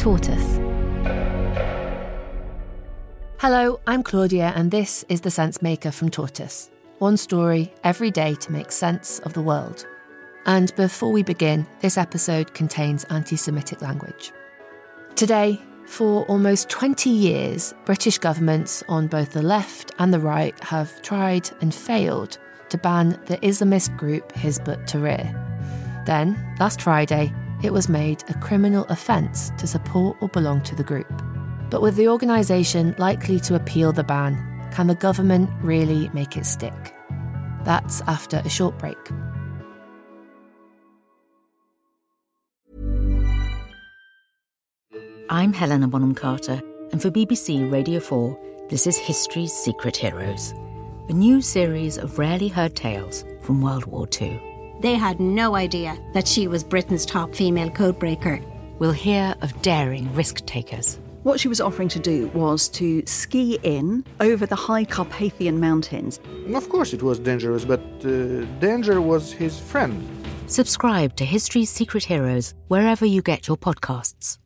Tortoise. Hello, I'm Claudia, and this is The Sense Maker from Tortoise. One story every day to make sense of the world. And before we begin, this episode contains anti Semitic language. Today, for almost 20 years, British governments on both the left and the right have tried and failed to ban the Islamist group Hizb ut Tahrir. Then, last Friday, it was made a criminal offence to support or belong to the group. But with the organisation likely to appeal the ban, can the government really make it stick? That's after a short break. I'm Helena Bonham Carter, and for BBC Radio 4, this is History's Secret Heroes, a new series of rarely heard tales from World War II. They had no idea that she was Britain's top female codebreaker. We'll hear of daring risk takers. What she was offering to do was to ski in over the high Carpathian Mountains. Of course, it was dangerous, but uh, danger was his friend. Subscribe to History's Secret Heroes wherever you get your podcasts.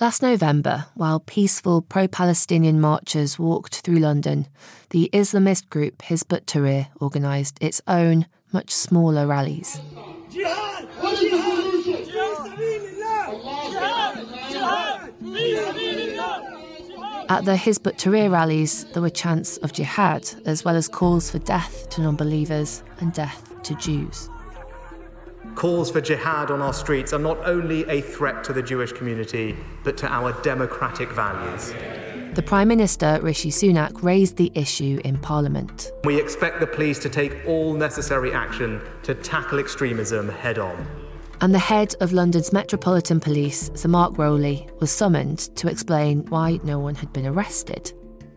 Last November, while peaceful pro Palestinian marchers walked through London, the Islamist group Hizb ut Tahrir organised its own, much smaller rallies. At the Hizb ut Tahrir rallies, there were chants of jihad, as well as calls for death to non believers and death to Jews. Calls for jihad on our streets are not only a threat to the Jewish community, but to our democratic values. The Prime Minister, Rishi Sunak, raised the issue in Parliament. We expect the police to take all necessary action to tackle extremism head on. And the head of London's Metropolitan Police, Sir Mark Rowley, was summoned to explain why no one had been arrested.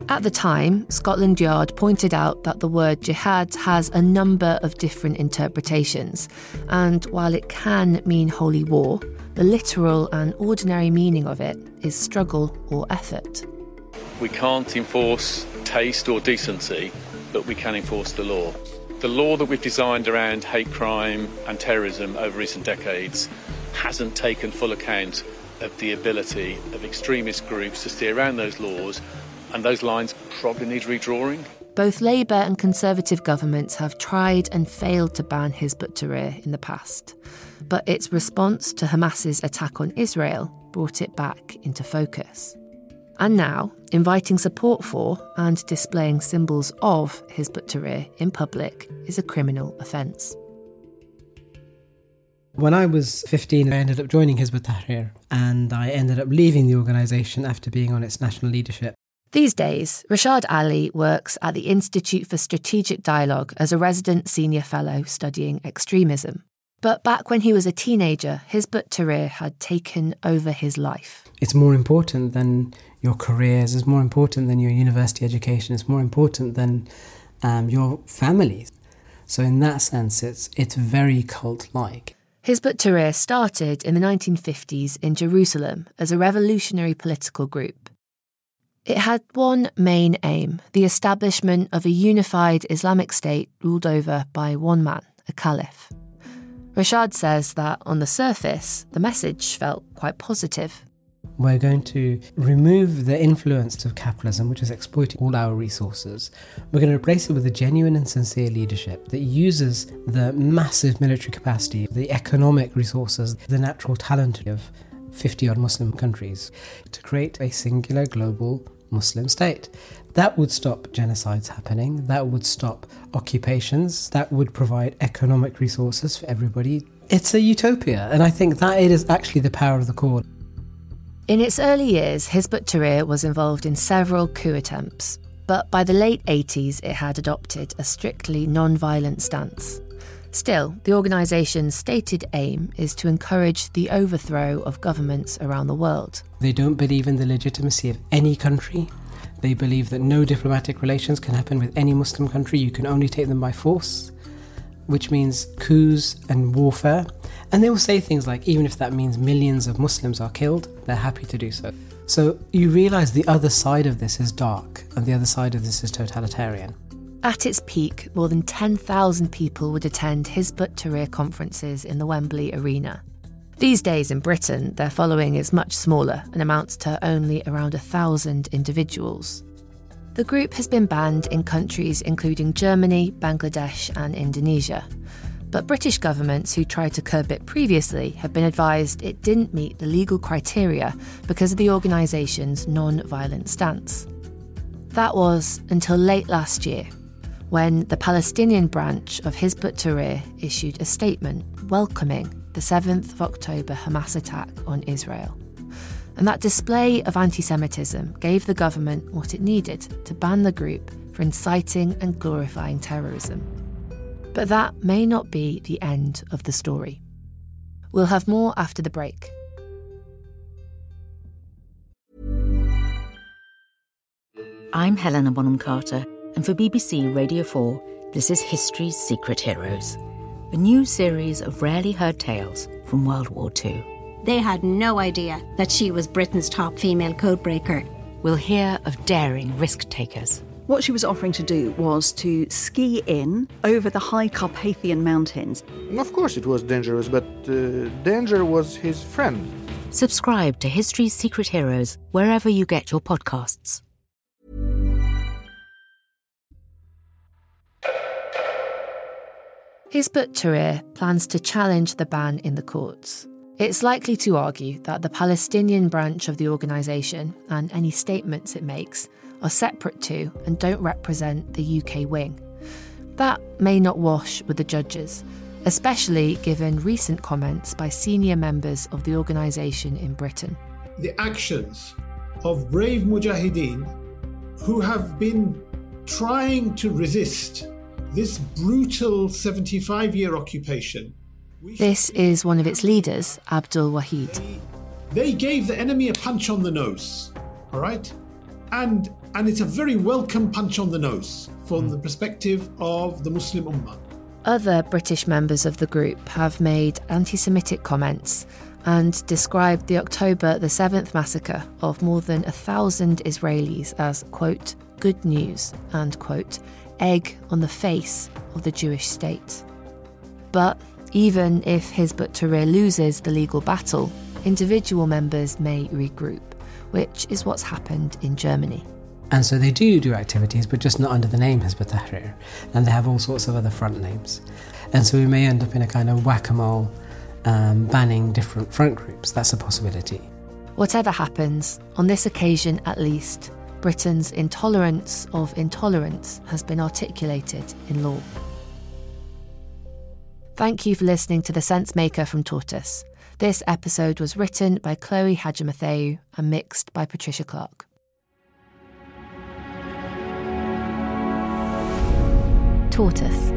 At the time, Scotland Yard pointed out that the word jihad has a number of different interpretations, and while it can mean holy war, the literal and ordinary meaning of it is struggle or effort. We can't enforce taste or decency, but we can enforce the law. The law that we've designed around hate crime and terrorism over recent decades hasn't taken full account of the ability of extremist groups to steer around those laws and those lines probably need redrawing. Both Labour and Conservative governments have tried and failed to ban Hizb ut Tahrir in the past, but its response to Hamas's attack on Israel brought it back into focus. And now, inviting support for and displaying symbols of Hizb ut Tahrir in public is a criminal offence. When I was 15, I ended up joining Hizb ut Tahrir and I ended up leaving the organisation after being on its national leadership. These days, Rashad Ali works at the Institute for Strategic Dialogue as a resident senior fellow studying extremism. But back when he was a teenager, Hizb ut Tahrir had taken over his life. It's more important than your careers, it's more important than your university education, it's more important than um, your families. So, in that sense, it's, it's very cult like. Hizb ut Tahrir started in the 1950s in Jerusalem as a revolutionary political group. It had one main aim the establishment of a unified Islamic state ruled over by one man, a caliph. Rashad says that on the surface, the message felt quite positive. We're going to remove the influence of capitalism, which is exploiting all our resources. We're going to replace it with a genuine and sincere leadership that uses the massive military capacity, the economic resources, the natural talent of 50 odd Muslim countries to create a singular global Muslim state. That would stop genocides happening, that would stop occupations, that would provide economic resources for everybody. It's a utopia, and I think that it is actually the power of the core. In its early years, Hizb Tahrir was involved in several coup attempts, but by the late 80s it had adopted a strictly non violent stance. Still, the organisation's stated aim is to encourage the overthrow of governments around the world. They don't believe in the legitimacy of any country. They believe that no diplomatic relations can happen with any Muslim country, you can only take them by force, which means coups and warfare. And they will say things like, even if that means millions of Muslims are killed, they're happy to do so. So you realize the other side of this is dark, and the other side of this is totalitarian. At its peak, more than 10,000 people would attend Hizb ut-Tahrir conferences in the Wembley Arena. These days in Britain, their following is much smaller and amounts to only around a thousand individuals. The group has been banned in countries including Germany, Bangladesh, and Indonesia. But British governments who tried to curb it previously have been advised it didn't meet the legal criteria because of the organisation's non violent stance. That was until late last year, when the Palestinian branch of Hizb Tahrir issued a statement welcoming the 7th of October Hamas attack on Israel. And that display of anti Semitism gave the government what it needed to ban the group for inciting and glorifying terrorism. But that may not be the end of the story. We'll have more after the break. I'm Helena Bonham Carter, and for BBC Radio 4, this is History's Secret Heroes, a new series of rarely heard tales from World War II. They had no idea that she was Britain's top female codebreaker. We'll hear of daring risk takers. What she was offering to do was to ski in over the high Carpathian Mountains. Of course, it was dangerous, but uh, danger was his friend. Subscribe to History's Secret Heroes wherever you get your podcasts. Hizb ut-Tahrir plans to challenge the ban in the courts. It's likely to argue that the Palestinian branch of the organisation and any statements it makes are separate to and don't represent the UK wing. That may not wash with the judges, especially given recent comments by senior members of the organisation in Britain. The actions of brave mujahideen who have been trying to resist this brutal 75 year occupation. This is one of its leaders, Abdul Wahid. They gave the enemy a punch on the nose, all right? And and it's a very welcome punch on the nose from hmm. the perspective of the Muslim Ummah. Other British members of the group have made anti Semitic comments and described the October the 7th massacre of more than a thousand Israelis as, quote, good news and, quote, egg on the face of the Jewish state. But even if Hizb ut-Tahrir loses the legal battle, individual members may regroup, which is what's happened in Germany. And so they do do activities, but just not under the name Hizb ut-Tahrir. And they have all sorts of other front names. And so we may end up in a kind of whack-a-mole um, banning different front groups. That's a possibility. Whatever happens, on this occasion at least, Britain's intolerance of intolerance has been articulated in law. Thank you for listening to The Sense Maker from Tortoise. This episode was written by Chloe Hadjimatheou and mixed by Patricia Clark. Tortoise.